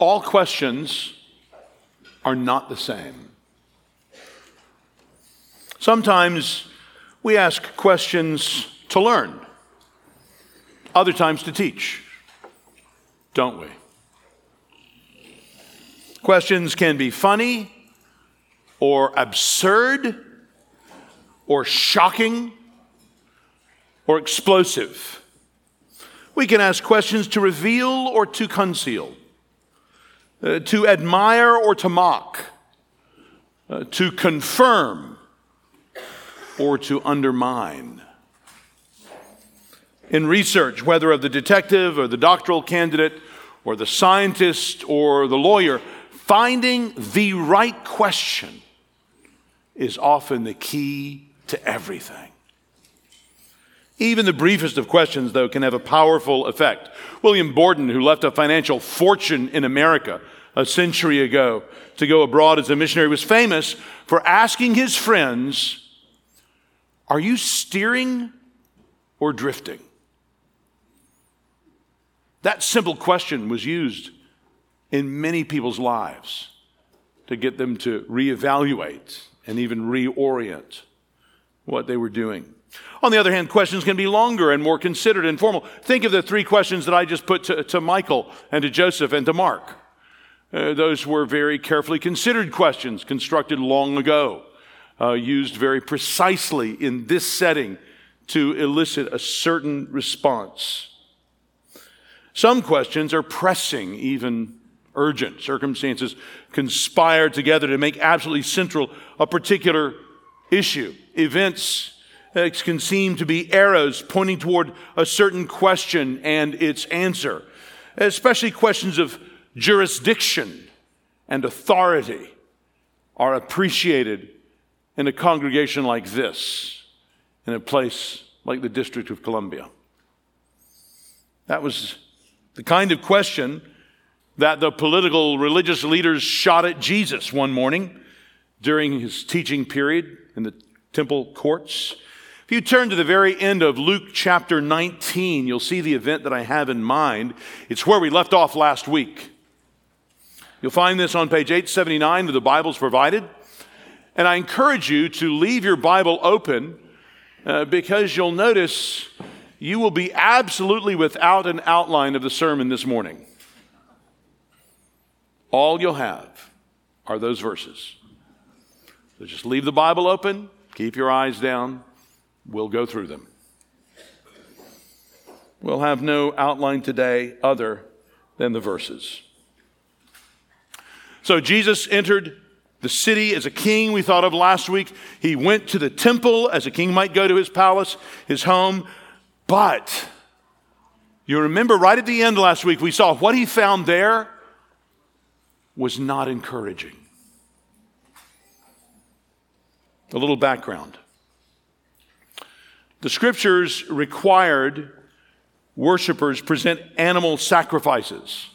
all questions are not the same. Sometimes we ask questions to learn, other times to teach, don't we? Questions can be funny or absurd or shocking or explosive. We can ask questions to reveal or to conceal, uh, to admire or to mock, uh, to confirm or to undermine. In research, whether of the detective or the doctoral candidate or the scientist or the lawyer, finding the right question is often the key to everything. Even the briefest of questions, though, can have a powerful effect. William Borden, who left a financial fortune in America a century ago to go abroad as a missionary, was famous for asking his friends, Are you steering or drifting? That simple question was used in many people's lives to get them to reevaluate and even reorient what they were doing. On the other hand, questions can be longer and more considered and formal. Think of the three questions that I just put to, to Michael and to Joseph and to Mark. Uh, those were very carefully considered questions, constructed long ago, uh, used very precisely in this setting to elicit a certain response. Some questions are pressing, even urgent. Circumstances conspire together to make absolutely central a particular issue. Events can seem to be arrows pointing toward a certain question and its answer, especially questions of jurisdiction and authority are appreciated in a congregation like this, in a place like the District of Columbia. That was the kind of question that the political religious leaders shot at Jesus one morning during his teaching period in the temple courts. If you turn to the very end of Luke chapter 19, you'll see the event that I have in mind. It's where we left off last week. You'll find this on page 879 of the Bibles provided. And I encourage you to leave your Bible open uh, because you'll notice you will be absolutely without an outline of the sermon this morning. All you'll have are those verses. So just leave the Bible open, keep your eyes down, We'll go through them. We'll have no outline today other than the verses. So Jesus entered the city as a king, we thought of last week. He went to the temple as a king might go to his palace, his home. But you remember right at the end last week, we saw what he found there was not encouraging. A little background. The scriptures required worshipers present animal sacrifices.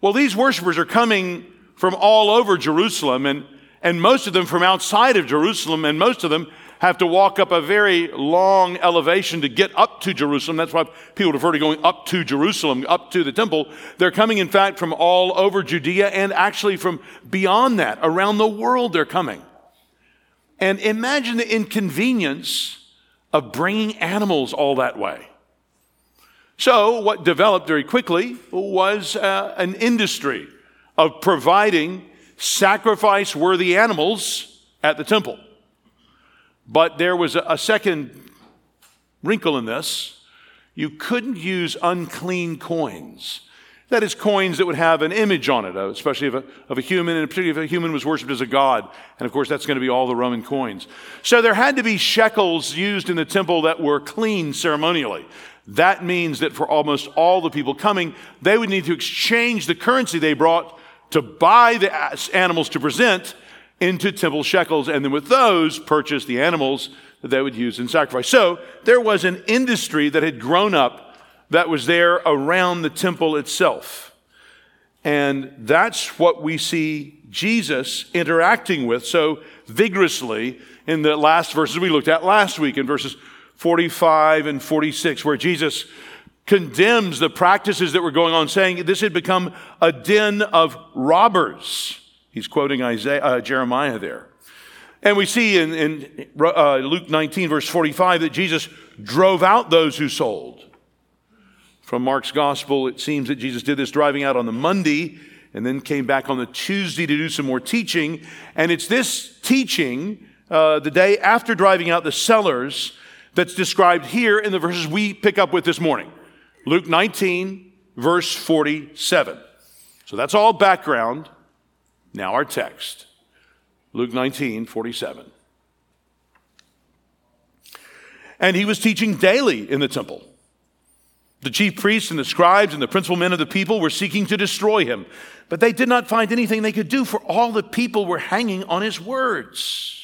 Well, these worshipers are coming from all over Jerusalem, and, and most of them from outside of Jerusalem, and most of them have to walk up a very long elevation to get up to Jerusalem. That's why people refer to going up to Jerusalem, up to the temple. They're coming, in fact, from all over Judea and actually from beyond that. Around the world, they're coming. And imagine the inconvenience of bringing animals all that way. So, what developed very quickly was uh, an industry of providing sacrifice worthy animals at the temple. But there was a, a second wrinkle in this. You couldn't use unclean coins. That is, coins that would have an image on it, uh, especially of a, of a human, and particularly if a human was worshipped as a god. And of course, that's going to be all the Roman coins. So there had to be shekels used in the temple that were clean ceremonially. That means that for almost all the people coming, they would need to exchange the currency they brought to buy the animals to present into temple shekels, and then with those, purchase the animals that they would use in sacrifice. So there was an industry that had grown up that was there around the temple itself. And that's what we see Jesus interacting with so vigorously in the last verses we looked at last week in verses 45 and 46, where Jesus condemns the practices that were going on, saying this had become a den of robbers. He's quoting Isaiah, uh, Jeremiah there. And we see in, in uh, Luke 19, verse 45, that Jesus drove out those who sold. From Mark's gospel, it seems that Jesus did this driving out on the Monday and then came back on the Tuesday to do some more teaching. And it's this teaching, uh, the day after driving out the sellers, that's described here in the verses we pick up with this morning. Luke 19, verse 47. So that's all background. Now our text. Luke 19, 47. And he was teaching daily in the temple. The chief priests and the scribes and the principal men of the people were seeking to destroy him, but they did not find anything they could do, for all the people were hanging on his words.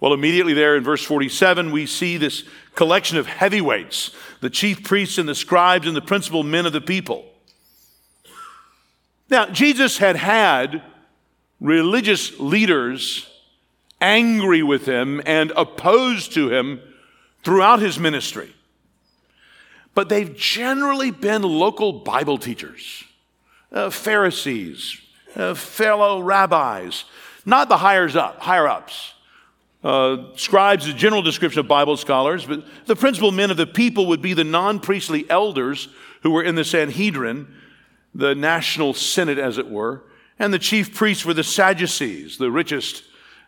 Well, immediately there in verse 47, we see this collection of heavyweights, the chief priests and the scribes and the principal men of the people. Now, Jesus had had religious leaders angry with him and opposed to him throughout his ministry. But they've generally been local Bible teachers, uh, Pharisees, uh, fellow rabbis, not the higher up, higher ups. Uh, scribes, a general description of Bible scholars, but the principal men of the people would be the non priestly elders who were in the Sanhedrin, the national synod, as it were, and the chief priests were the Sadducees, the richest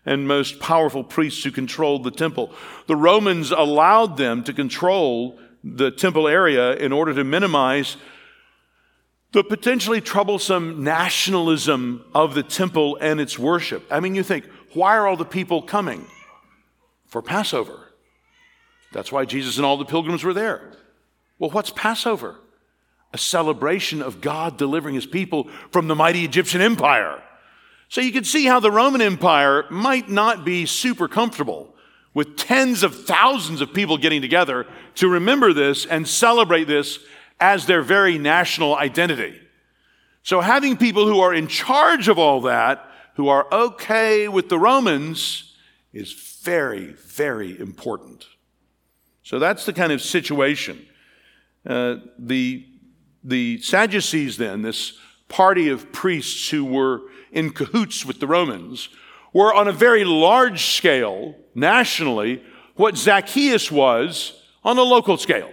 and most powerful priests who controlled the temple. The Romans allowed them to control the temple area in order to minimize the potentially troublesome nationalism of the temple and its worship. I mean, you think, why are all the people coming? For Passover. That's why Jesus and all the pilgrims were there. Well, what's Passover? A celebration of God delivering his people from the mighty Egyptian empire. So you can see how the Roman Empire might not be super comfortable with tens of thousands of people getting together to remember this and celebrate this as their very national identity. So having people who are in charge of all that, who are okay with the Romans, is very, very important. So that's the kind of situation. Uh, the, the Sadducees, then, this party of priests who were in cahoots with the Romans were on a very large scale, nationally, what Zacchaeus was on a local scale.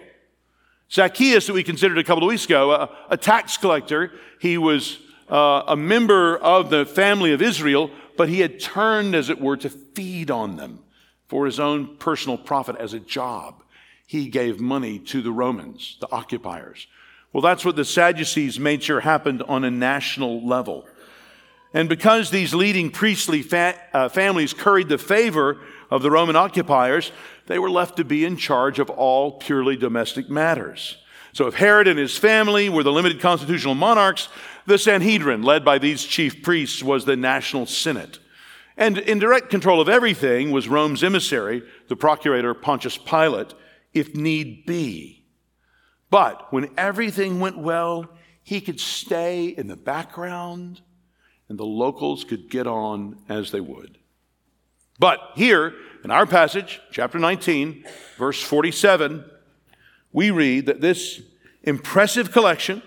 Zacchaeus, that we considered a couple of weeks ago, a, a tax collector, he was uh, a member of the family of Israel, but he had turned, as it were, to feed on them for his own personal profit as a job. He gave money to the Romans, the occupiers. Well, that's what the Sadducees made sure happened on a national level. And because these leading priestly fa- uh, families curried the favor of the Roman occupiers, they were left to be in charge of all purely domestic matters. So if Herod and his family were the limited constitutional monarchs, the Sanhedrin, led by these chief priests, was the national senate. And in direct control of everything was Rome's emissary, the procurator Pontius Pilate, if need be. But when everything went well, he could stay in the background and the locals could get on as they would. But here in our passage, chapter 19, verse 47, we read that this impressive collection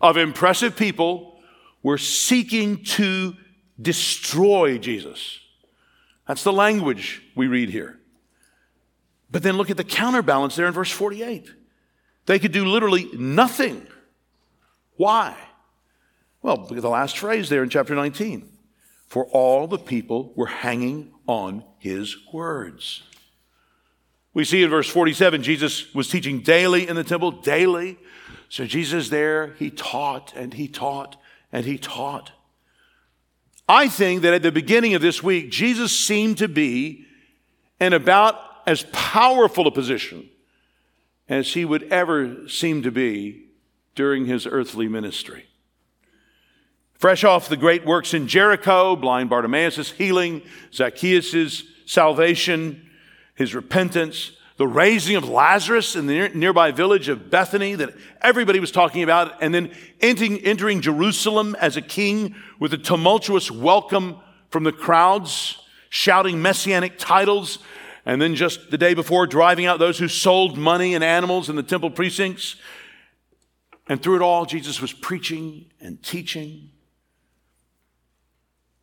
of impressive people were seeking to destroy Jesus. That's the language we read here. But then look at the counterbalance there in verse 48. They could do literally nothing. Why? Well, the last phrase there in chapter 19. For all the people were hanging on his words. We see in verse 47, Jesus was teaching daily in the temple, daily. So Jesus there, he taught and he taught and he taught. I think that at the beginning of this week, Jesus seemed to be in about as powerful a position as he would ever seem to be during his earthly ministry. Fresh off the great works in Jericho, blind Bartimaeus' healing, Zacchaeus' salvation, his repentance, the raising of Lazarus in the nearby village of Bethany that everybody was talking about, and then entering, Jerusalem as a king with a tumultuous welcome from the crowds, shouting messianic titles, and then just the day before driving out those who sold money and animals in the temple precincts. And through it all, Jesus was preaching and teaching.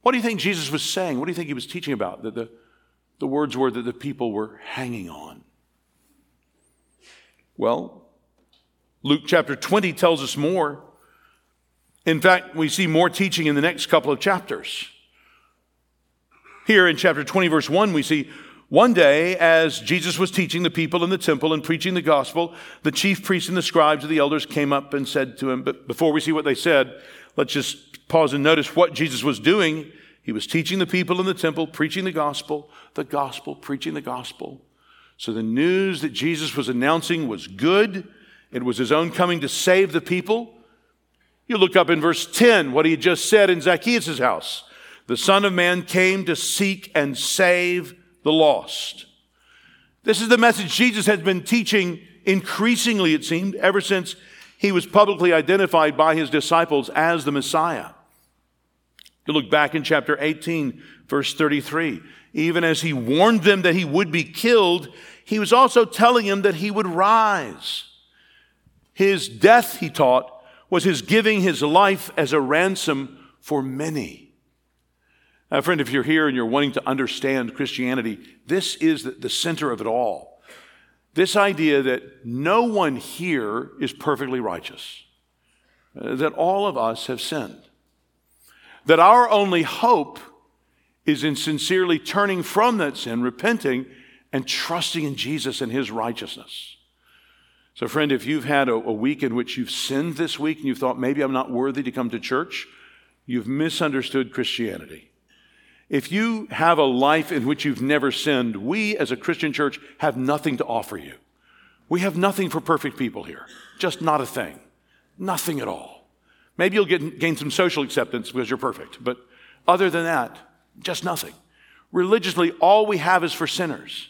What do you think Jesus was saying? What do you think he was teaching about? That the, the words were that the people were hanging on. Well, Luke chapter 20 tells us more. In fact, we see more teaching in the next couple of chapters. Here in chapter 20, verse 1, we see one day, as Jesus was teaching the people in the temple and preaching the gospel, the chief priests and the scribes and the elders came up and said to him, But before we see what they said, let's just pause and notice what Jesus was doing. He was teaching the people in the temple, preaching the gospel, the gospel, preaching the gospel. So the news that Jesus was announcing was good. It was his own coming to save the people. You look up in verse 10 what he had just said in Zacchaeus' house. The Son of Man came to seek and save the lost. This is the message Jesus has been teaching increasingly, it seemed, ever since he was publicly identified by his disciples as the Messiah. You look back in chapter 18, verse 33. Even as he warned them that he would be killed, he was also telling them that he would rise. His death, he taught, was his giving his life as a ransom for many. Now, friend, if you're here and you're wanting to understand Christianity, this is the center of it all. This idea that no one here is perfectly righteous, uh, that all of us have sinned, that our only hope is in sincerely turning from that sin, repenting, and trusting in Jesus and his righteousness. So, friend, if you've had a, a, week in which you've sinned this week and you've thought maybe I'm not worthy to come to church, you've misunderstood Christianity. If you have a life in which you've never sinned, we as a Christian church have nothing to offer you. We have nothing for perfect people here, just not a thing, nothing at all. Maybe you'll get, gain some social acceptance because you're perfect, but other than that, just nothing. Religiously, all we have is for sinners.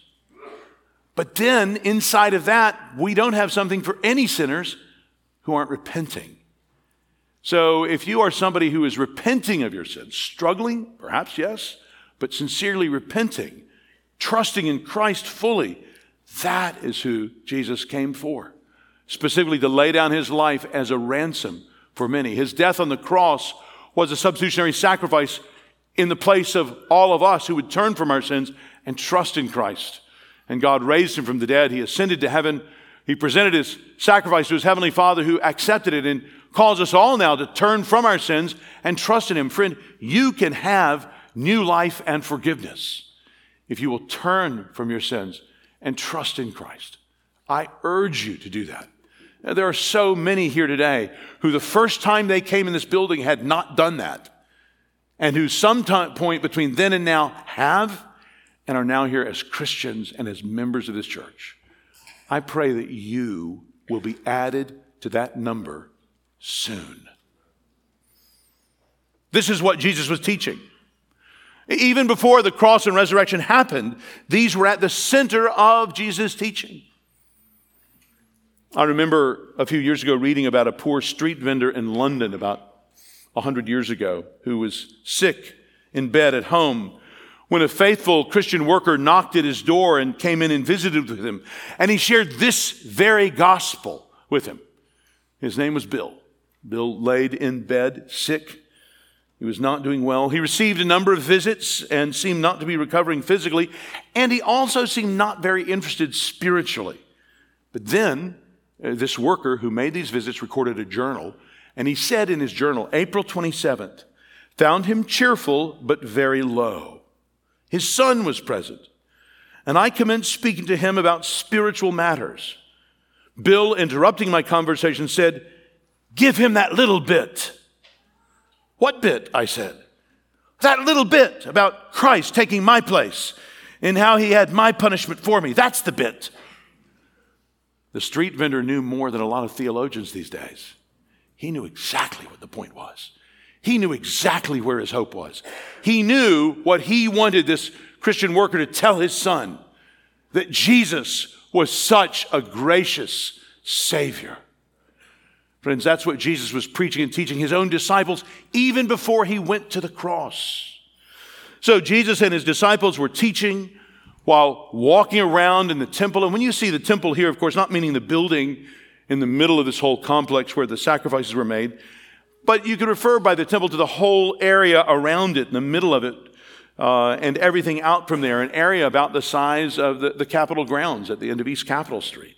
But then, inside of that, we don't have something for any sinners who aren't repenting. So, if you are somebody who is repenting of your sins, struggling, perhaps yes, but sincerely repenting, trusting in Christ fully, that is who Jesus came for. Specifically, to lay down his life as a ransom for many. His death on the cross was a substitutionary sacrifice in the place of all of us who would turn from our sins and trust in Christ and God raised him from the dead. He ascended to heaven. He presented his sacrifice to his heavenly Father who accepted it and calls us all now to turn from our sins and trust in him. Friend, you can have new life and forgiveness if you will turn from your sins and trust in Christ. I urge you to do that. There are so many here today who the first time they came in this building had not done that, and who some point between then and now have and are now here as Christians and as members of this church. I pray that you will be added to that number soon. This is what Jesus was teaching. Even before the cross and resurrection happened, these were at the center of Jesus' teaching. I remember a few years ago reading about a poor street vendor in London about 100 years ago who was sick in bed at home when a faithful Christian worker knocked at his door and came in and visited with him. And he shared this very gospel with him. His name was Bill. Bill laid in bed, sick. He was not doing well. He received a number of visits and seemed not to be recovering physically. And he also seemed not very interested spiritually. But then, Uh, this worker who made these visits recorded a journal. And he said in his journal, April 27th, found him cheerful but very low. His son was present. And I commenced speaking to him about spiritual matters. Bill, interrupting my conversation, said, Give him that little bit. What bit? I said. That little bit about Christ taking my place and how he had my punishment for me. That's the bit. The street vendor knew more than a lot of theologians these days. He knew exactly what the point was. He knew exactly where his hope was. He knew what he wanted this Christian worker to tell his son that Jesus was such a gracious Savior. Friends, that's what Jesus was preaching and teaching his own disciples even before he went to the cross. So Jesus and his disciples were teaching while walking around in the temple. And when you see the temple here, of course, not meaning the building in the middle of this whole complex where the sacrifices were made. But you could refer by the temple to the whole area around it, in the middle of it, uh, and everything out from there, an area about the size of the, the Capitol grounds at the end of East Capitol Street.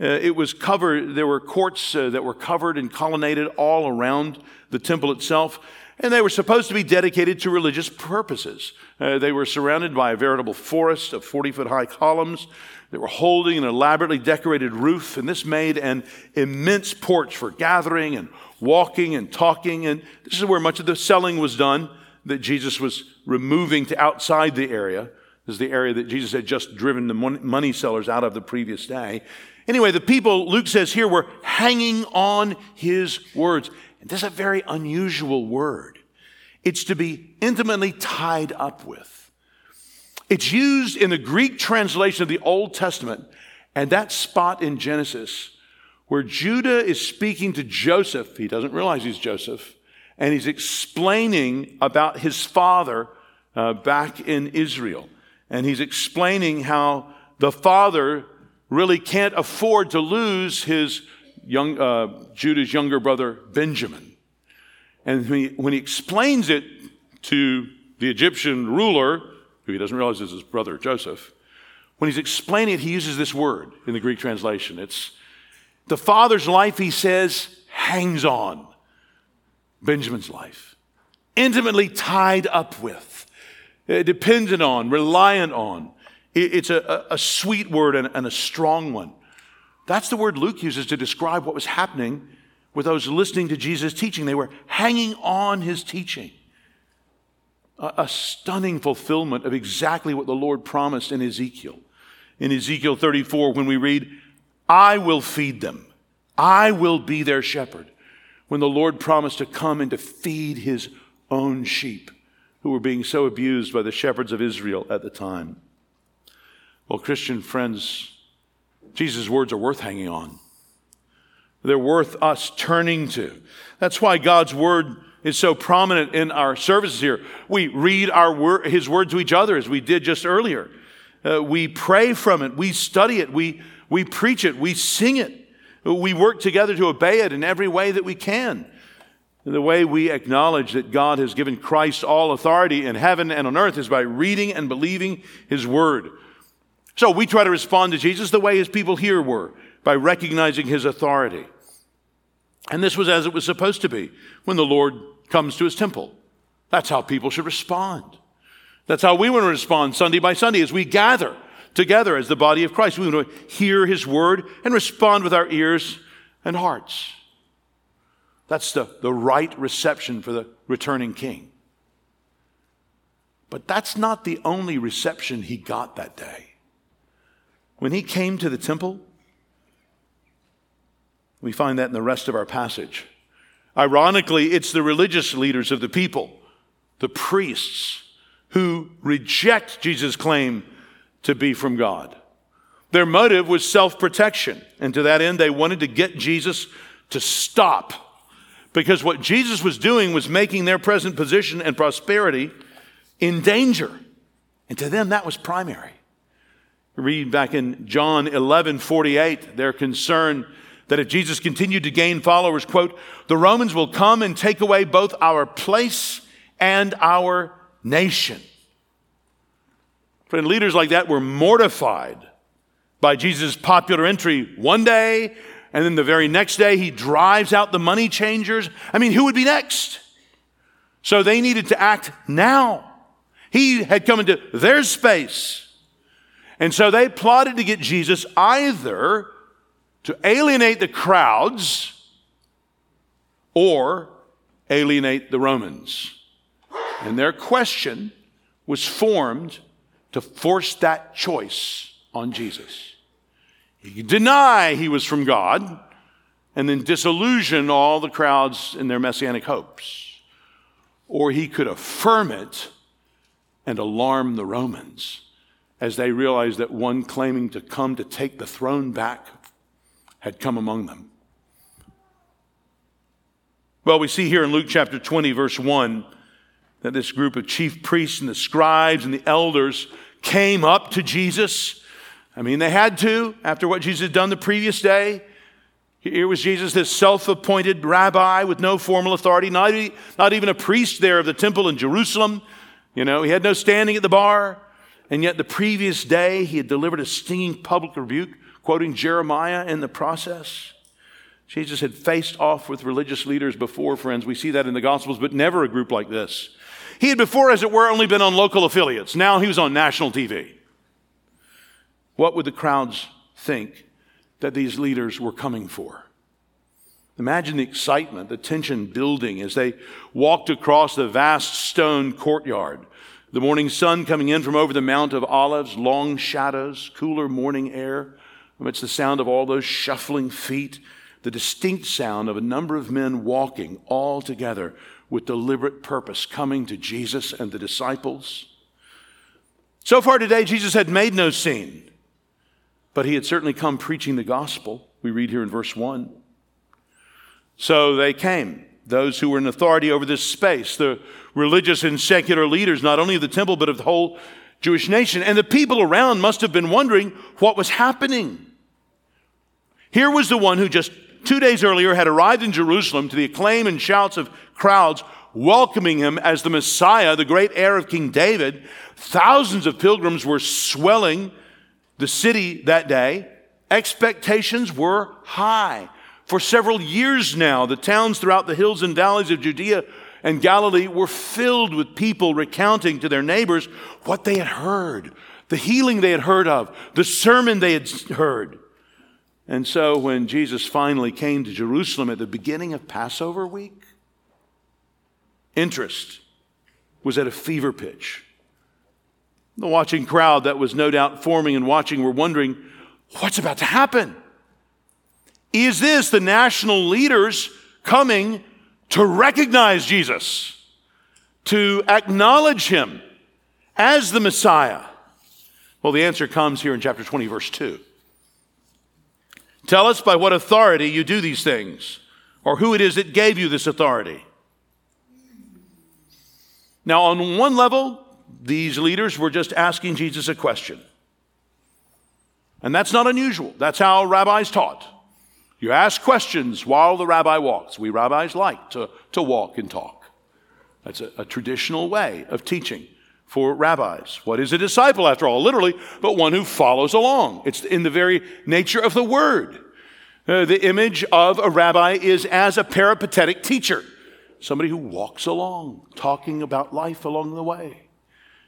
Uh, it was covered, there were courts uh, that were covered and colonnaded all around the temple itself, and they were supposed to be dedicated to religious purposes. Uh, they were surrounded by a veritable forest of 40 foot high columns they were holding an elaborately decorated roof, and this made an immense porch for gathering and walking and talking. And this is where much of the selling was done that Jesus was removing to outside the area. This is the area that Jesus had just driven the money sellers out of the previous day. Anyway, the people, Luke says here, were hanging on his words. And this is a very unusual word. It's to be intimately tied up with. It's used in the Greek translation of the Old Testament, and that spot in Genesis where Judah is speaking to Joseph, he doesn't realize he's Joseph, and he's explaining about his father uh, back in Israel. And he's explaining how the father really can't afford to lose his young, uh, Judah's younger brother, Benjamin. And when he, when he explains it to the Egyptian ruler, who he doesn't realize is his brother Joseph, when he's explaining it, he uses this word in the Greek translation. It's the father's life, he says, hangs on Benjamin's life, intimately tied up with, uh, dependent on, reliant on. It's a, a sweet word and, and a strong one. That's the word Luke uses to describe what was happening with those listening to Jesus' teaching. They were hanging on his teaching a, stunning fulfillment of exactly what the Lord promised in Ezekiel. In Ezekiel 34, when we read, I will feed them, I will be their shepherd. When the Lord promised to come and to feed his own sheep who were being so abused by the shepherds of Israel at the time. Well, Christian friends, Jesus' words are worth hanging on. They're worth us turning to. That's why God's word is so prominent in our services here. We read our His word to each other as we did just earlier. Uh, we pray from it. We study it. We, we preach it. We sing it. We work together to obey it in every way that we can. The way we acknowledge that God has given Christ all authority in heaven and on earth is by reading and believing His word. So we try to respond to Jesus the way His people here were, by recognizing His authority. And this was as it was supposed to be when the Lord comes to his temple. That's how people should respond. That's how we want to respond Sunday by Sunday as we gather together as the body of Christ. We want to hear his word and respond with our ears and hearts. That's the, the right reception for the returning king. But that's not the only reception he got that day. When he came to the temple, we find that in the rest of our passage. Ironically, it's the religious leaders of the people, the priests, who reject Jesus' claim to be from God. Their motive was self protection, and to that end, they wanted to get Jesus to stop. Because what Jesus was doing was making their present position and prosperity in danger. And to them, that was primary. Read back in John 11 48, their concern that if Jesus continued to gain followers, quote, the Romans will come and take away both our place and our nation. Friend, leaders like that were mortified by Jesus' popular entry one day, and then the very next day he drives out the money changers. I mean, who would be next? So they needed to act now. He had come into their space. And so they plotted to get Jesus either to alienate the crowds or alienate the Romans. And their question was formed to force that choice on Jesus. He could deny he was from God and then disillusion all the crowds in their messianic hopes. Or he could affirm it and alarm the Romans as they realized that one claiming to come to take the throne back had come among them. Well, we see here in Luke chapter 20, verse 1, that this group of chief priests and the scribes and the elders came up to Jesus. I mean, they had to after what Jesus had done the previous day. Here was Jesus, this self appointed rabbi with no formal authority, not, not even a priest there of the temple in Jerusalem. You know, he had no standing at the bar. And yet, the previous day, he had delivered a stinging public rebuke, quoting Jeremiah in the process. Jesus had faced off with religious leaders before, friends. We see that in the Gospels, but never a group like this. He had before, as it were, only been on local affiliates. Now he was on national TV. What would the crowds think that these leaders were coming for? Imagine the excitement, the tension building as they walked across the vast stone courtyard. The morning sun coming in from over the Mount of Olives, long shadows, cooler morning air, amidst the sound of all those shuffling feet, the distinct sound of a number of men walking all together with deliberate purpose, coming to Jesus and the disciples. So far today, Jesus had made no scene, but he had certainly come preaching the gospel. We read here in verse 1. So they came those who were in authority over this space, the religious and secular leaders, not only of the temple, but of the whole Jewish nation. And the people around must have been wondering what was happening. Here was the one who just two days earlier had arrived in Jerusalem to the acclaim and shouts of crowds welcoming him as the Messiah, the great heir of King David. Thousands of pilgrims were swelling the city that day. Expectations were high. For several years now, the towns throughout the hills and valleys of Judea and Galilee were filled with people recounting to their neighbors what they had heard, the healing they had heard of, the sermon they had heard. And so when Jesus finally came to Jerusalem at the beginning of Passover week, interest was at a fever pitch. The watching crowd that was no doubt forming and watching were wondering, what's about to happen? Is this the national leaders coming to recognize Jesus, to acknowledge him as the Messiah? Well, the answer comes here in chapter 20, verse 2. Tell us by what authority you do these things, or who it is that gave you this authority. Now, on one level, these leaders were just asking Jesus a question. And that's not unusual. That's how rabbis taught. You ask questions while the rabbi walks. We rabbis like to, to walk and talk. That's a, a traditional way of teaching for rabbis. What is a disciple, after all? Literally, but one who follows along. It's in the very nature of the word. Uh, the image of a rabbi is as a peripatetic teacher, somebody who walks along, talking about life along the way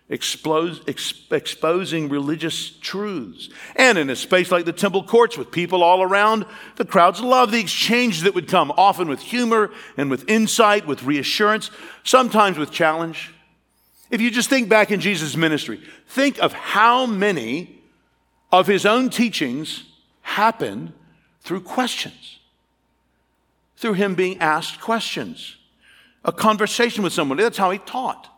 expose, ex, exposing religious truths. And in a space like the temple courts with people all around, the crowds love the exchange that would come, often with humor and with insight, with reassurance, sometimes with challenge. If you just think back in Jesus' ministry, think of how many of his own teachings happened through questions, through him being asked questions, a conversation with someone. That's how he taught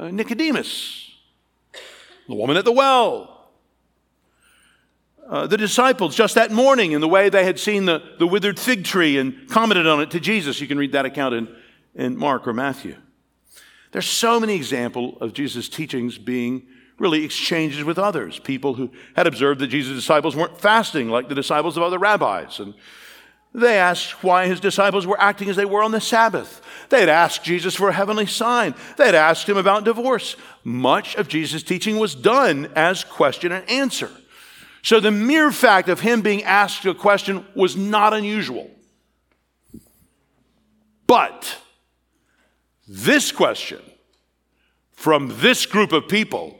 uh, Nicodemus, the woman at the well, uh, the disciples just that morning in the way they had seen the, the withered fig tree and commented on it to Jesus. You can read that account in, in Mark or Matthew. There's so many examples of Jesus' teachings being really exchanges with others, people who had observed that Jesus' disciples weren't fasting like the disciples of other rabbis. And they asked why his disciples were acting as they were on the Sabbath. They had asked Jesus for a heavenly sign. They had asked him about divorce. Much of Jesus' teaching was done as question and answer. So the mere fact of him being asked a question was not unusual. But this question from this group of people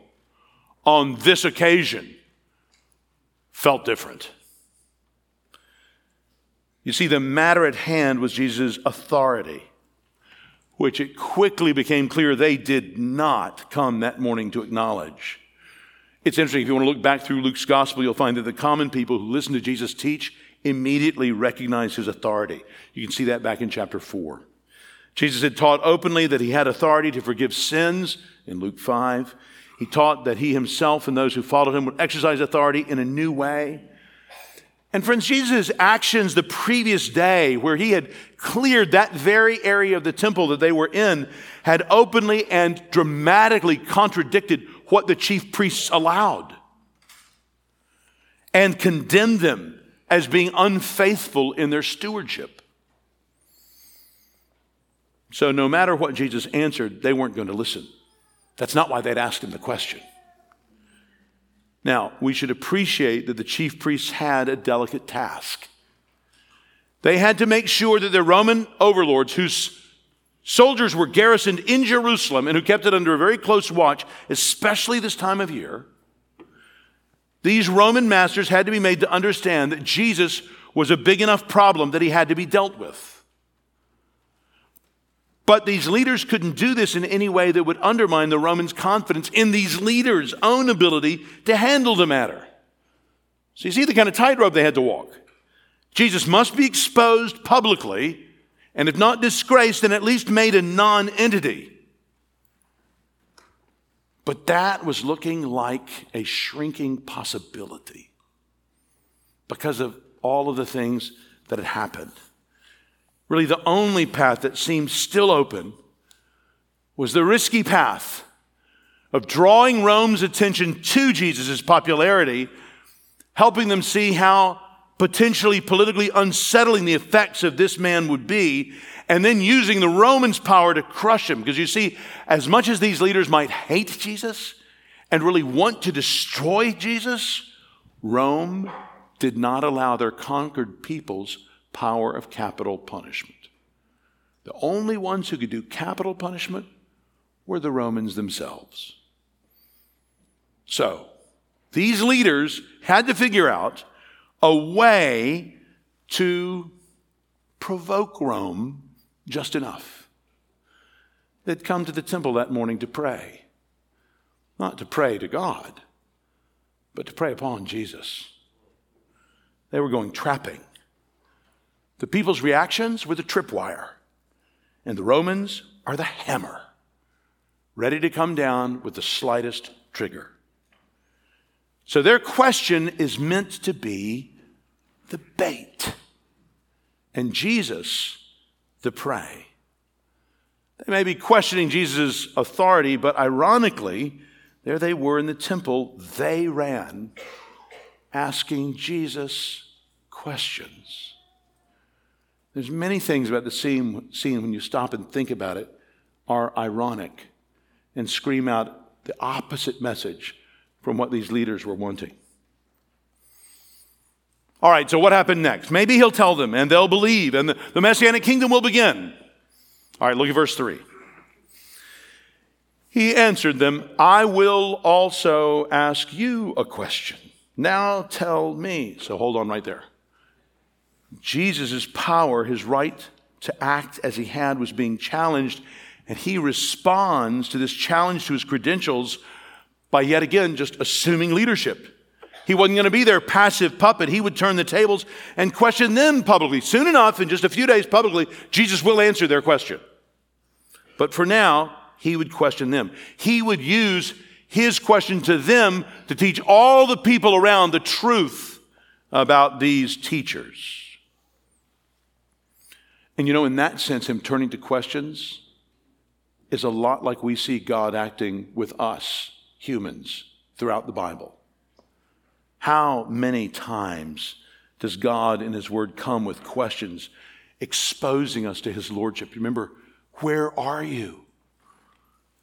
on this occasion felt different. You see, the matter at hand was Jesus' authority, which it quickly became clear they did not come that morning to acknowledge. It's interesting, if you want to look back through Luke's gospel, you'll find that the common people who listen to Jesus teach immediately recognize his authority. You can see that back in chapter 4. Jesus had taught openly that he had authority to forgive sins in Luke 5. He taught that he himself and those who followed him would exercise authority in a new way. And friends, Jesus' actions the previous day, where he had cleared that very area of the temple that they were in, had openly and dramatically contradicted what the chief priests allowed and condemned them as being unfaithful in their stewardship. So, no matter what Jesus answered, they weren't going to listen. That's not why they'd asked him the question. Now, we should appreciate that the chief priests had a delicate task. They had to make sure that the Roman overlords, whose soldiers were garrisoned in Jerusalem and who kept it under a very close watch, especially this time of year, these Roman masters had to be made to understand that Jesus was a big enough problem that he had to be dealt with. But these leaders couldn't do this in any way that would undermine the Romans' confidence in these leaders' own ability to handle the matter. So you see the kind of tightrope they had to walk. Jesus must be exposed publicly, and if not disgraced, then at least made a non entity. But that was looking like a shrinking possibility because of all of the things that had happened. Really, the only path that seemed still open was the risky path of drawing Rome's attention to Jesus' popularity, helping them see how potentially politically unsettling the effects of this man would be, and then using the Romans' power to crush him. Because you see, as much as these leaders might hate Jesus and really want to destroy Jesus, Rome did not allow their conquered peoples power of capital punishment. The only ones who could do capital punishment were the Romans themselves. So, these leaders had to figure out a way to provoke Rome just enough. They'd come to the temple that morning to pray, not to pray to God, but to prey upon Jesus. They were going trapping. The people's reactions were the tripwire, and the Romans are the hammer, ready to come down with the slightest trigger. So their question is meant to be the bait, and Jesus the prey. They may be questioning Jesus' authority, but ironically, there they were in the temple, they ran, asking Jesus questions. There's many things about the scene, scene when you stop and think about it are ironic and scream out the opposite message from what these leaders were wanting. All right, so what happened next? Maybe he'll tell them and they'll believe and the, the messianic kingdom will begin. All right, look at verse 3. He answered them, I will also ask you a question. Now tell me. So hold on right there. Jesus' power, his right to act as he had, was being challenged, and he responds to this challenge to his credentials by yet again just assuming leadership. He wasn't going to be their passive puppet. He would turn the tables and question them publicly. Soon enough, in just a few days publicly, Jesus will answer their question. But for now, he would question them. He would use his question to them to teach all the people around the truth about these teachers. And you know, in that sense, him turning to questions is a lot like we see God acting with us humans throughout the Bible. How many times does God in His Word come with questions exposing us to His Lordship? Remember, where are you?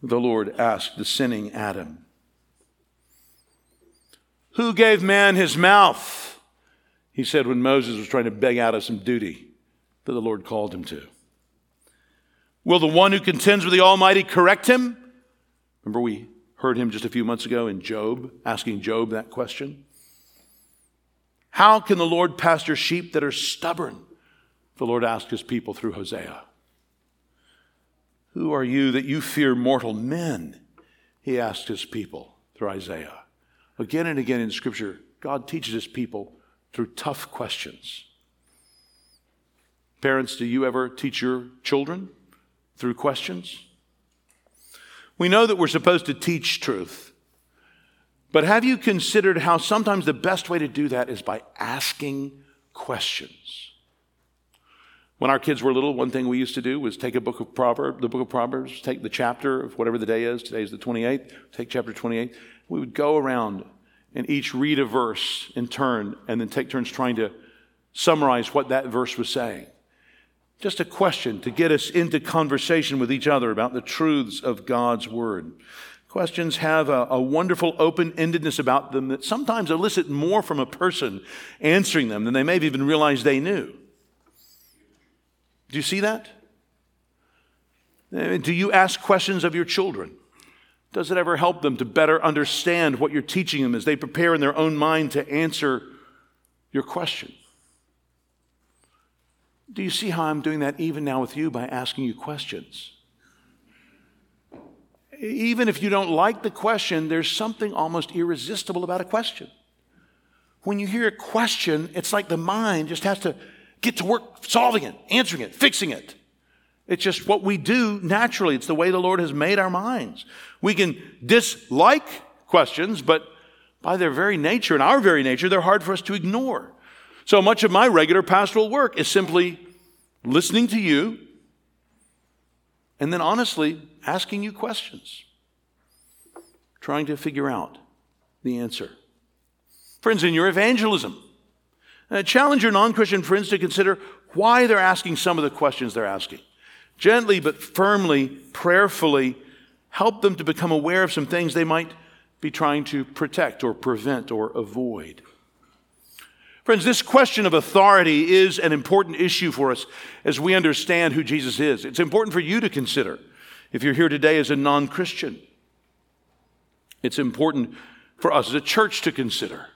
The Lord asked the sinning Adam. Who gave man his mouth? He said when Moses was trying to beg out of some duty that the Lord called him to. Will the one who contends with the Almighty correct him? Remember, we heard him just a few months ago in Job, asking Job that question. How can the Lord pasture sheep that are stubborn? The Lord asked his people through Hosea. Who are you that you fear mortal men? He asked his people through Isaiah. Again and again in Scripture, God teaches his people through tough questions. Parents, do you ever teach your children through questions? We know that we're supposed to teach truth. But have you considered how sometimes the best way to do that is by asking questions? When our kids were little, one thing we used to do was take a book of Proverbs, the book of Proverbs, take the chapter of whatever the day is. Today is the 28th. Take chapter 28. We would go around and each read a verse in turn and then take turns trying to summarize what that verse was saying. Just a question to get us into conversation with each other about the truths of God's Word. Questions have a, a wonderful open endedness about them that sometimes elicit more from a person answering them than they may have even realized they knew. Do you see that? Eh, do you ask questions of your children? Does it ever help them to better understand what you're teaching them as they prepare in their own mind to answer your question? Do you see how I'm doing that even now with you by asking you questions? Even if you don't like the question, there's something almost irresistible about a question. When you hear a question, it's like the mind just has to get to work solving it, answering it, fixing it. It's just what we do naturally. It's the way the Lord has made our minds. We can dislike questions, but by their very nature and our very nature, they're hard for us to ignore. So much of my regular pastoral work is simply listening to you and then honestly asking you questions, trying to figure out the answer. Friends, in your evangelism, uh, challenge your non Christian friends to consider why they're asking some of the questions they're asking. Gently but firmly, prayerfully, help them to become aware of some things they might be trying to protect or prevent or avoid. Friends, this question of authority is an important issue for us as we understand who Jesus is. It's important for you to consider if you're here today as a non Christian. It's important for us as a church to consider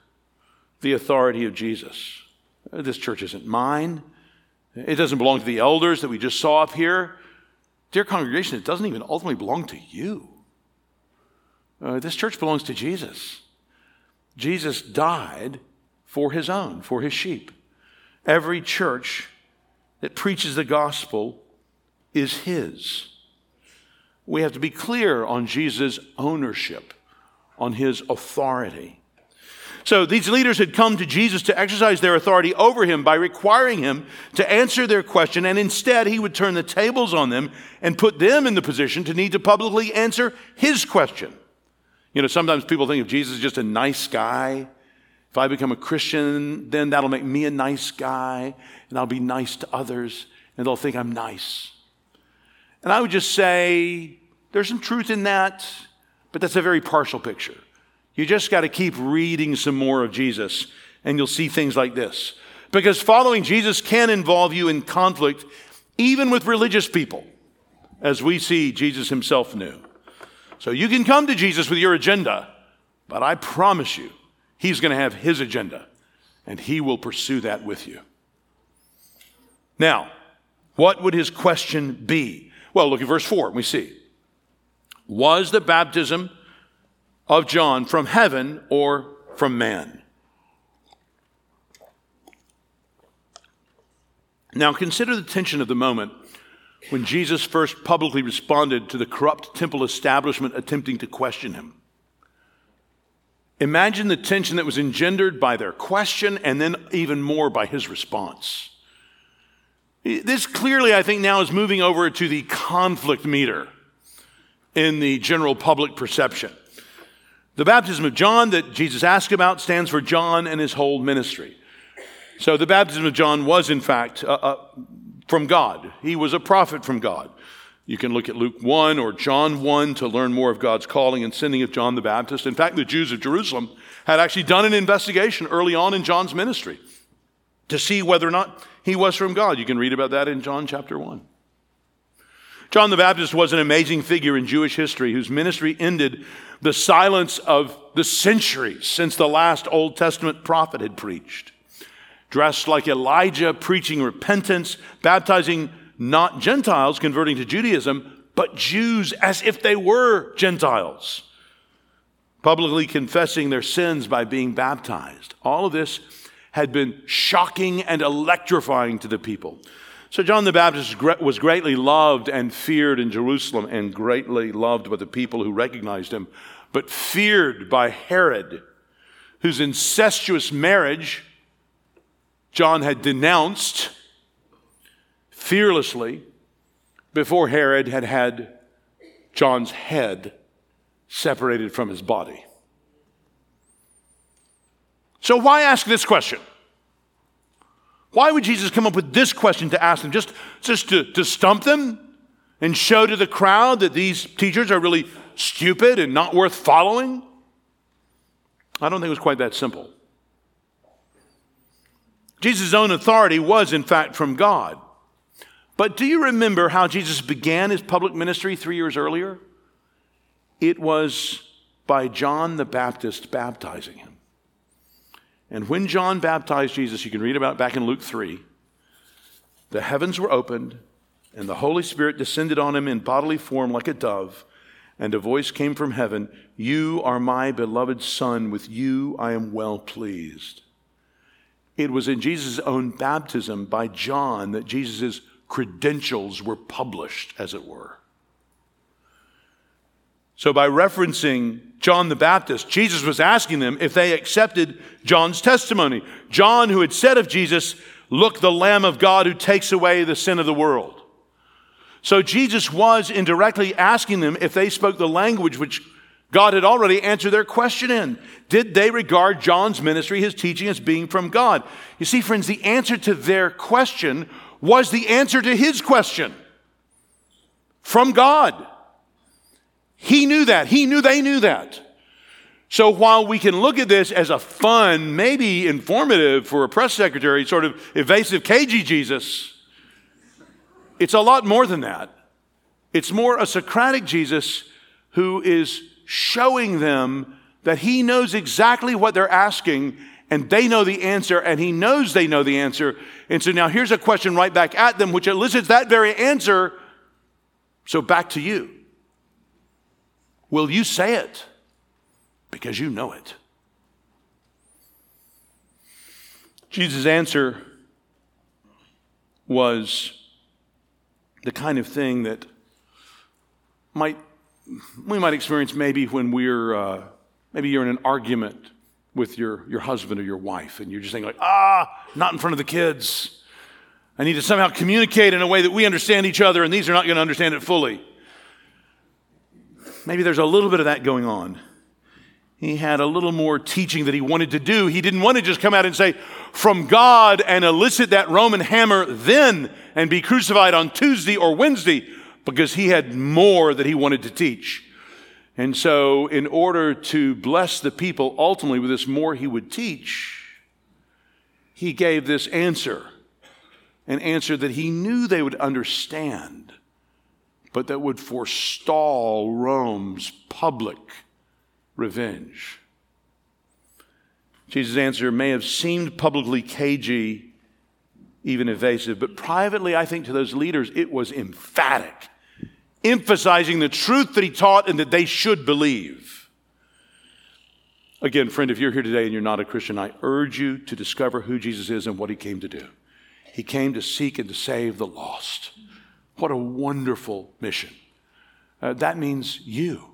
the authority of Jesus. This church isn't mine. It doesn't belong to the elders that we just saw up here. Dear congregation, it doesn't even ultimately belong to you. Uh, this church belongs to Jesus. Jesus died for his own, for his sheep. Every church that preaches the gospel is his. We have to be clear on Jesus' ownership, on his authority. So these leaders had come to Jesus to exercise their authority over him by requiring him to answer their question, and instead he would turn the tables on them and put them in the position to need to publicly answer his question. You know, sometimes people think of Jesus as just a nice guy. If I become a Christian, then that'll make me a nice guy, and I'll be nice to others, and they'll think I'm nice. And I would just say there's some truth in that, but that's a very partial picture. You just got to keep reading some more of Jesus, and you'll see things like this. Because following Jesus can involve you in conflict, even with religious people, as we see Jesus himself knew. So you can come to Jesus with your agenda, but I promise you, he's going to have his agenda, and he will pursue that with you. Now, what would his question be? Well, look at verse 4, we see. Was the baptism of John from heaven or from man. Now, consider the tension of the moment when Jesus first publicly responded to the corrupt temple establishment attempting to question him. Imagine the tension that was engendered by their question and then even more by his response. This clearly, I think, now is moving over to the conflict meter in the general public perception. The baptism of John that Jesus asked about stands for John and his whole ministry. So the baptism of John was, in fact, uh, uh, from God. He was a prophet from God. You can look at Luke 1 or John 1 to learn more of God's calling and sending of John the Baptist. In fact, the Jews of Jerusalem had actually done an investigation early on in John's ministry to see whether or not he was from God. You can read about that in John chapter 1. John the Baptist was an amazing figure in Jewish history whose ministry ended the silence of the centuries since the last Old Testament prophet had preached. Dressed like Elijah, preaching repentance, baptizing not Gentiles converting to Judaism, but Jews as if they were Gentiles, publicly confessing their sins by being baptized. All of this had been shocking and electrifying to the people. So John the Baptist was greatly loved and feared in Jerusalem and greatly loved by the people who recognized him, but feared by Herod, whose incestuous marriage John had denounced fearlessly before Herod had had John's head separated from his body. So, why ask this question? Why would Jesus come up with this question to ask them? Just, just to, to stump them and show to the crowd that these teachers are really stupid and not worth following? I don't think it was quite that simple. Jesus' own authority was, in fact, from God. But do you remember how Jesus began his public ministry three years earlier? It was by John the Baptist baptizing him. And when John baptized Jesus, you can read about back in Luke 3, the heavens were opened, and the Holy Spirit descended on him in bodily form like a dove, and a voice came from heaven You are my beloved Son, with you I am well pleased. It was in Jesus' own baptism by John that Jesus' credentials were published, as it were. So, by referencing John the Baptist, Jesus was asking them if they accepted John's testimony. John, who had said of Jesus, Look, the Lamb of God who takes away the sin of the world. So, Jesus was indirectly asking them if they spoke the language which God had already answered their question in. Did they regard John's ministry, his teaching, as being from God? You see, friends, the answer to their question was the answer to his question from God. He knew that. He knew they knew that. So while we can look at this as a fun, maybe informative for a press secretary, sort of evasive, cagey Jesus, it's a lot more than that. It's more a Socratic Jesus who is showing them that he knows exactly what they're asking and they know the answer and he knows they know the answer. And so now here's a question right back at them which elicits that very answer. So back to you. Will you say it? Because you know it. Jesus' answer was the kind of thing that might we might experience maybe when we're, uh, maybe you're in an argument with your, your husband or your wife, and you're just thinking, like, ah, not in front of the kids. I need to somehow communicate in a way that we understand each other, and these are not going to understand it fully. Maybe there's a little bit of that going on. He had a little more teaching that he wanted to do. He didn't want to just come out and say, from God, and elicit that Roman hammer then and be crucified on Tuesday or Wednesday because he had more that he wanted to teach. And so, in order to bless the people ultimately with this more he would teach, he gave this answer an answer that he knew they would understand, but that would forestall Rome's public revenge. Jesus' answer may have seemed publicly cagey, even evasive, but privately, I think to those leaders, it was emphatic emphasizing the truth that he taught and that they should believe. Again, friend, if you're here today and you're not a Christian, I urge you to discover who Jesus is and what he came to do. He came to seek and to save the lost. What a wonderful mission. Uh, that means you.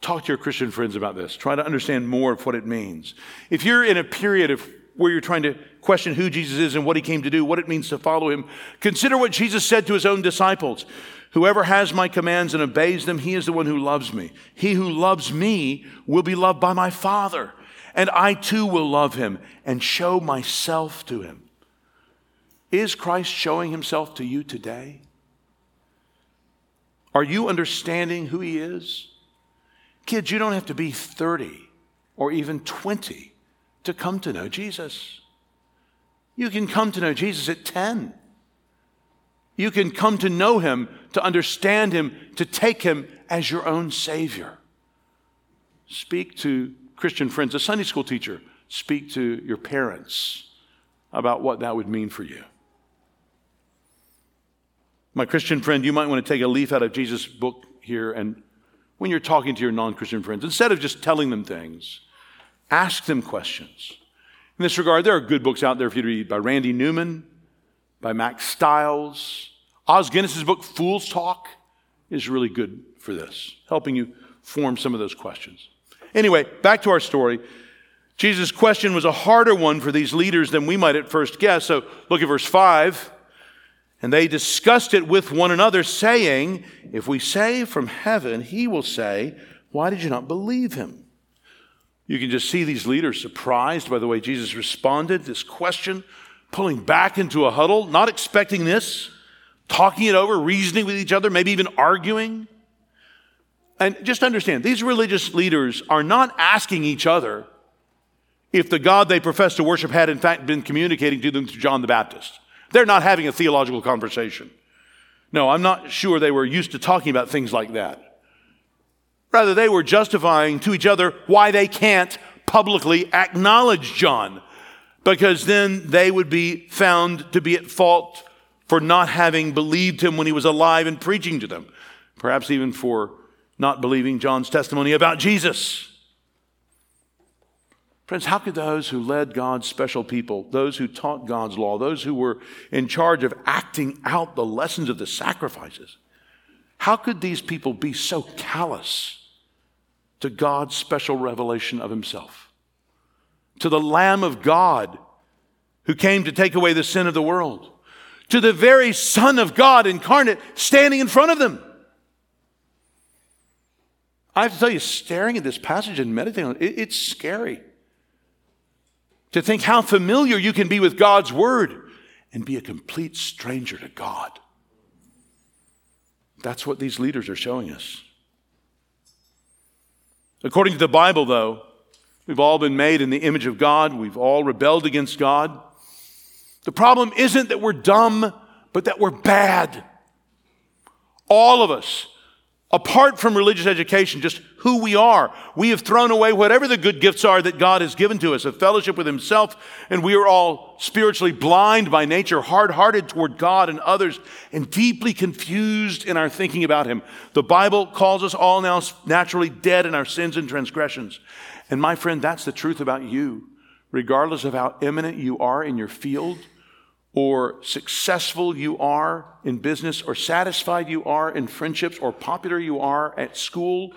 Talk to your Christian friends about this. Try to understand more of what it means. If you're in a period of where you're trying to question who Jesus is and what he came to do, what it means to follow him, consider what Jesus said to his own disciples. Whoever has my commands and obeys them, he is the one who loves me. He who loves me will be loved by my Father, and I too will love him and show myself to him. Is Christ showing himself to you today? Are you understanding who he is? Kids, you don't have to be 30 or even 20 to come to know Jesus. You can come to know Jesus at 10. You can come to know him, to understand him, to take him as your own Savior. Speak to Christian friends, a Sunday school teacher, speak to your parents about what that would mean for you. My Christian friend, you might want to take a leaf out of Jesus' book here and when you're talking to your non Christian friends, instead of just telling them things, Ask them questions. In this regard, there are good books out there for you to read by Randy Newman, by Mack Stiles. Os Guinness's book, Fool's Talk, is really good for this, helping you form some of those questions. Anyway, back to our story. Jesus' question was a harder one for these leaders than we might at first guess. So look at verse 5. And they discussed it with one another, saying, If we say from heaven, he will say, Why did you not believe him? You can just see these leaders surprised by the way Jesus responded, this question, pulling back into a huddle, not expecting this, talking it over, reasoning with each other, maybe even arguing. And just understand, these religious leaders are not asking each other if the God they profess to worship had in fact been communicating to them through John the Baptist. They're not having a theological conversation. No, I'm not sure they were used to talking about things like that. Rather, they were justifying to each other why they can't publicly acknowledge John, because then they would be found to be at fault for not having believed him when he was alive and preaching to them, perhaps even for not believing John's testimony about Jesus. Friends, how could those who led God's special people, those who taught God's law, those who were in charge of acting out the lessons of the sacrifices, how could these people be so callous to God's special revelation of Himself? To the Lamb of God who came to take away the sin of the world, to the very Son of God incarnate standing in front of them. I have to tell you, staring at this passage and meditating on it, it's scary to think how familiar you can be with God's word and be a complete stranger to God. That's what these leaders are showing us. According to the Bible, though, we've all been made in the image of God, we've all rebelled against God. The problem isn't that we're dumb, but that we're bad. All of us apart from religious education, just who we are. We have thrown away whatever the good gifts are that God has given to us, a fellowship with Himself, and we are all spiritually blind by nature, hard hearted toward God and others, and deeply confused in our thinking about Him. The Bible calls us all now naturally dead in our sins and transgressions. And my friend, that's the truth about you. Regardless of how eminent you are in your field, or successful you are in business, or satisfied you are in friendships, or popular you are at school,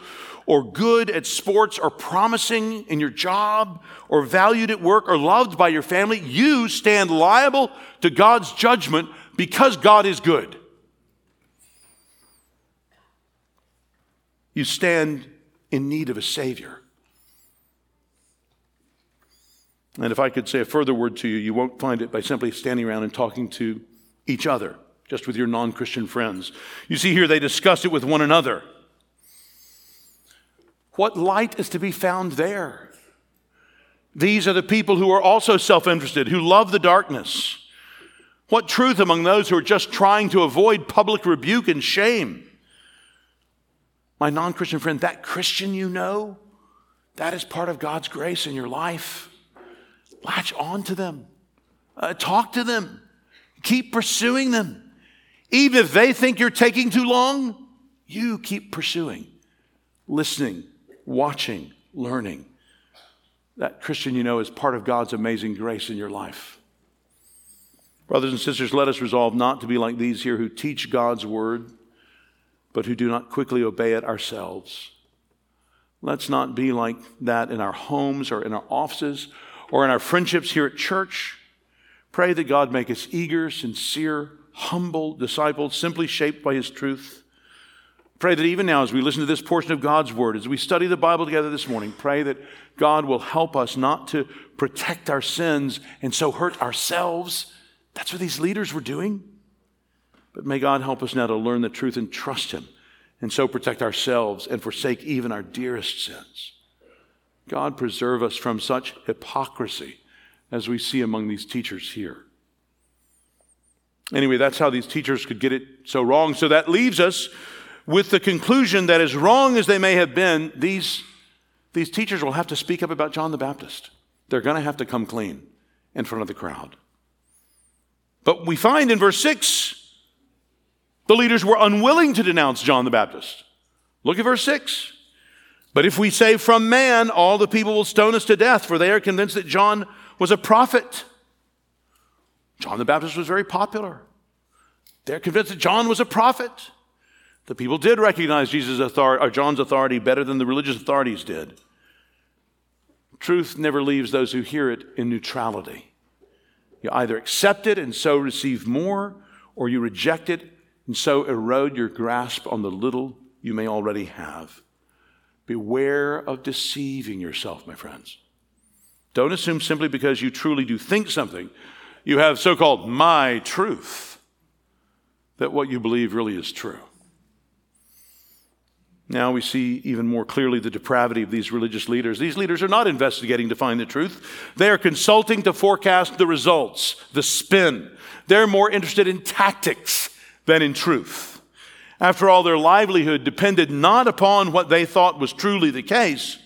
or good at sports, or promising in your job, or valued at work, or loved by your family, you stand liable to God's judgment because God is good. You stand in need of a Savior. And if I could say a further word to you, you won't find it by simply standing around and talking to each other, just with your non Christian friends. You see here, they discuss it with one another. What light is to be found there? These are the people who are also self interested, who love the darkness. What truth among those who are just trying to avoid public rebuke and shame? My non Christian friend, that Christian you know, that is part of God's grace in your life. Latch on to them, uh, talk to them, keep pursuing them. Even if they think you're taking too long, you keep pursuing, listening, watching, learning. That Christian you know is part of God's amazing grace in your life. Brothers and sisters, let us resolve not to be like these here who teach God's word, but who do not quickly obey it ourselves. Let's not be like that in our homes or in our offices or in our friendships here at church. Pray that God make us eager, sincere, humble disciples, simply shaped by His truth. Pray that even now, as we listen to this portion of God's Word, as we study the Bible together this morning, pray that God will help us not to protect our sins and so hurt ourselves. That's what these leaders were doing. But may God help us now to learn the truth and trust Him and so protect ourselves and forsake even our dearest sins. God preserve us from such hypocrisy as we see among these teachers here. Anyway, that's how these teachers could get it so wrong. So that leaves us with the conclusion that, as wrong as they may have been, these, these teachers will have to speak up about John the Baptist. They're going to have to come clean in front of the crowd. But we find in verse 6, the leaders were unwilling to denounce John the Baptist. Look at verse 6. But if we say from man, all the people will stone us to death, for they are convinced that John was a prophet. John the Baptist was very popular. They're convinced that John was a prophet. The people did recognize Jesus' authority, or John's authority better than the religious authorities did. Truth never leaves those who hear it in neutrality. You either accept it and so receive more, or you reject it and so erode your grasp on the little you may already have. Beware of deceiving yourself, my friends. Don't assume simply because you truly do think something, you have so called my truth, that what you believe really is true. Now we see even more clearly the depravity of these religious leaders. These leaders are not investigating to find the truth, they are consulting to forecast the results, the spin. They're more interested in tactics than in truth. After all, their livelihood depended not upon what they thought was truly the case,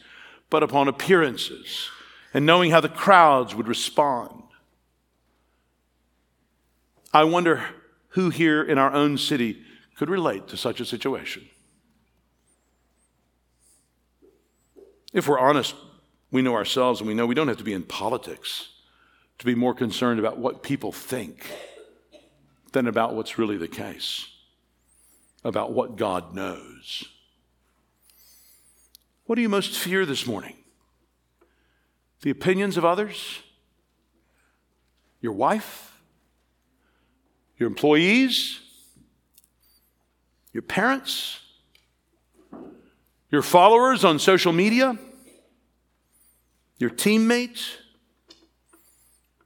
but upon appearances and knowing how the crowds would respond. I wonder who here in our own city could relate to such a situation. If we're honest, we know ourselves and we know we don't have to be in politics to be more concerned about what people think than about what's really the case, about what God knows. What do you most fear this morning? The opinions of others? Your wife? Your employees? Your parents? your followers on social media, your teammates?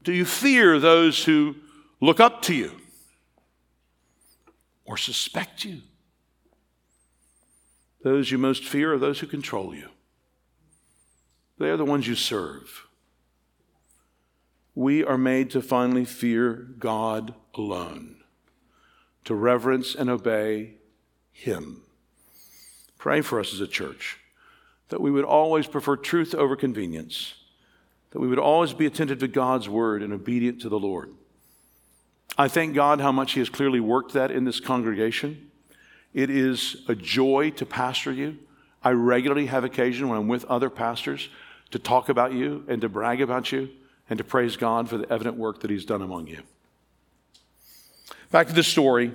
Do you fear those who look up to you or suspect you? Those you most fear are those who control you. They are the ones you serve. We are made to finally fear God alone, to reverence and obey Him. Pray for us as a church that we would always prefer truth over convenience, that we would always be attentive to God's word and obedient to the Lord. I thank God how much He has clearly worked that in this congregation. It is a joy to pastor you. I regularly have occasion when I'm with other pastors to talk about you and to brag about you and to praise God for the evident work that He's done among you. Back to the story.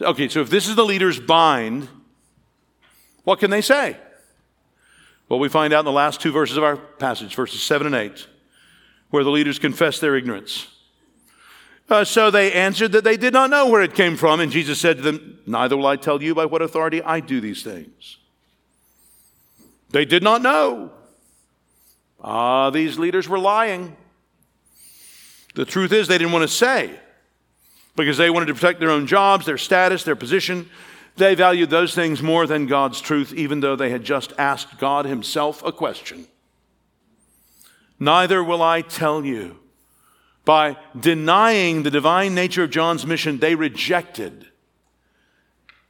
Okay, so if this is the leader's bind, what can they say? Well, we find out in the last two verses of our passage, verses 7 and 8, where the leaders confess their ignorance. Uh, so they answered that they did not know where it came from, and Jesus said to them, Neither will I tell you by what authority I do these things. They did not know. Ah, these leaders were lying. The truth is, they didn't want to say because they wanted to protect their own jobs, their status, their position, they valued those things more than God's truth, even though they had just asked God Himself a question. Neither will I tell you. By denying the divine nature of John's mission, they rejected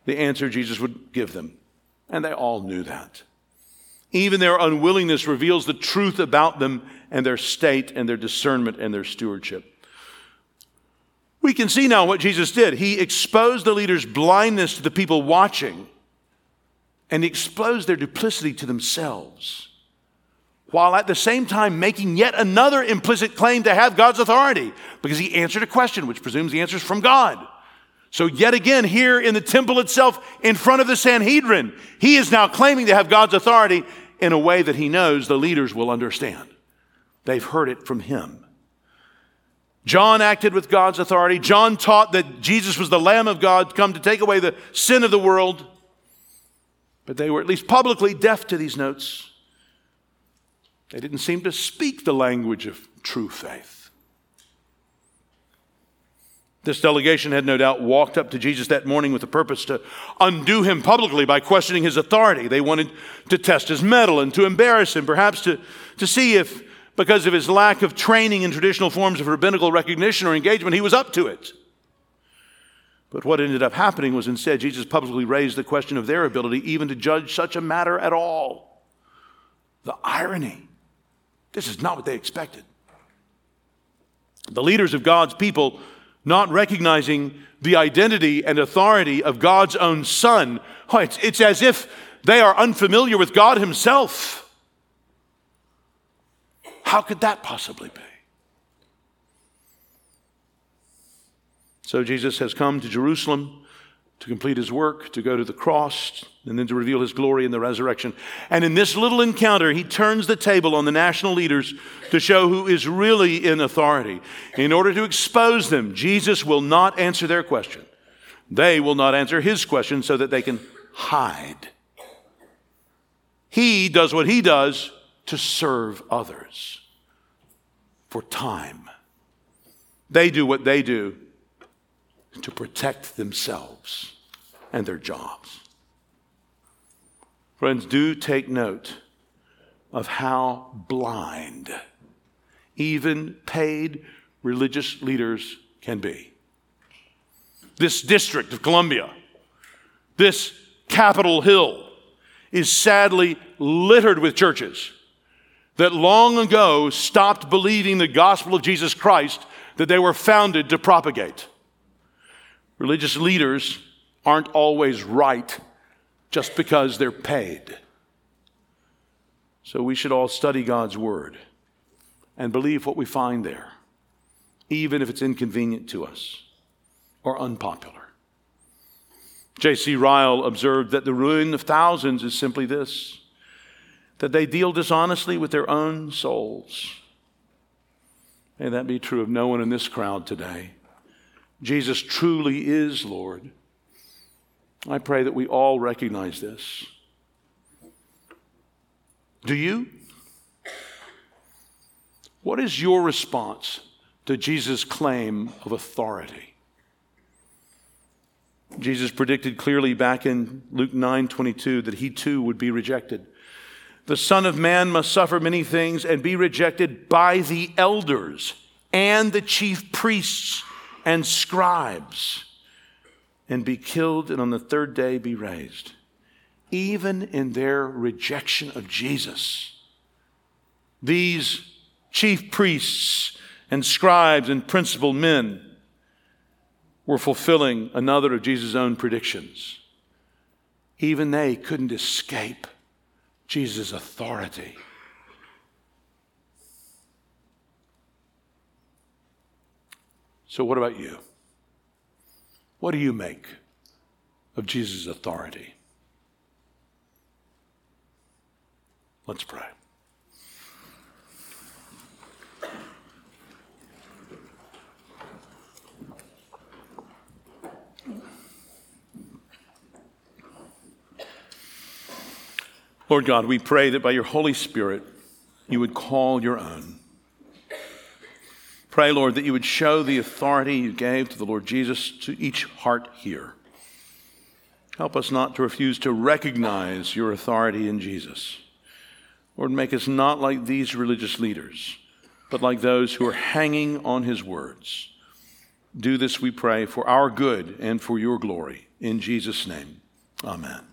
the answer Jesus would give them. And they all knew that. Even their unwillingness reveals the truth about them and their state and their discernment and their stewardship. We can see now what Jesus did. He exposed the leaders' blindness to the people watching, and he exposed their duplicity to themselves, while at the same time making yet another implicit claim to have God's authority, because he answered a question which presumes the answer is from God. So, yet again, here in the temple itself, in front of the Sanhedrin, he is now claiming to have God's authority in a way that he knows the leaders will understand. They've heard it from him. John acted with God's authority. John taught that Jesus was the Lamb of God come to take away the sin of the world. But they were at least publicly deaf to these notes. They didn't seem to speak the language of true faith. This delegation had no doubt walked up to Jesus that morning with the purpose to undo him publicly by questioning his authority. They wanted to test his mettle and to embarrass him, perhaps to, to see if because of his lack of training in traditional forms of rabbinical recognition or engagement, he was up to it. But what ended up happening was instead Jesus publicly raised the question of their ability even to judge such a matter at all. The irony this is not what they expected. The leaders of God's people, not recognizing the identity and authority of God's own Son, it's, it's as if they are unfamiliar with God Himself. How could that possibly be? So Jesus has come to Jerusalem to complete his work, to go to the cross, and then to reveal his glory in the resurrection. And in this little encounter, he turns the table on the national leaders to show who is really in authority. In order to expose them, Jesus will not answer their question. They will not answer his question so that they can hide. He does what he does to serve others for time. They do what they do to protect themselves and their jobs. Friends, do take note of how blind even paid religious leaders can be. This district of Columbia, this Capitol Hill, is sadly littered with churches that long ago stopped believing the gospel of Jesus Christ that they were founded to propagate. Religious leaders aren't always right just because they're paid. So we should all study God's word and believe what we find there, even if it's inconvenient to us or unpopular. J.C. Ryle observed that the ruin of thousands is simply this that they deal dishonestly with their own souls. May that be true of no one in this crowd today. Jesus truly is Lord. I pray that we all recognize this. Do you? What is your response to Jesus' claim of authority? Jesus predicted clearly back in Luke 9 22 that he too would be rejected. The Son of Man must suffer many things and be rejected by the elders and the chief priests and scribes and be killed and on the third day be raised. Even in their rejection of Jesus, these chief priests and scribes and principal men were fulfilling another of Jesus' own predictions. Even they couldn't escape Jesus' authority. So, what about you? What do you make of Jesus' authority? Let's pray. Lord God, we pray that by your Holy Spirit, you would call your own. Pray, Lord, that you would show the authority you gave to the Lord Jesus to each heart here. Help us not to refuse to recognize your authority in Jesus. Lord, make us not like these religious leaders, but like those who are hanging on his words. Do this, we pray, for our good and for your glory. In Jesus' name, amen.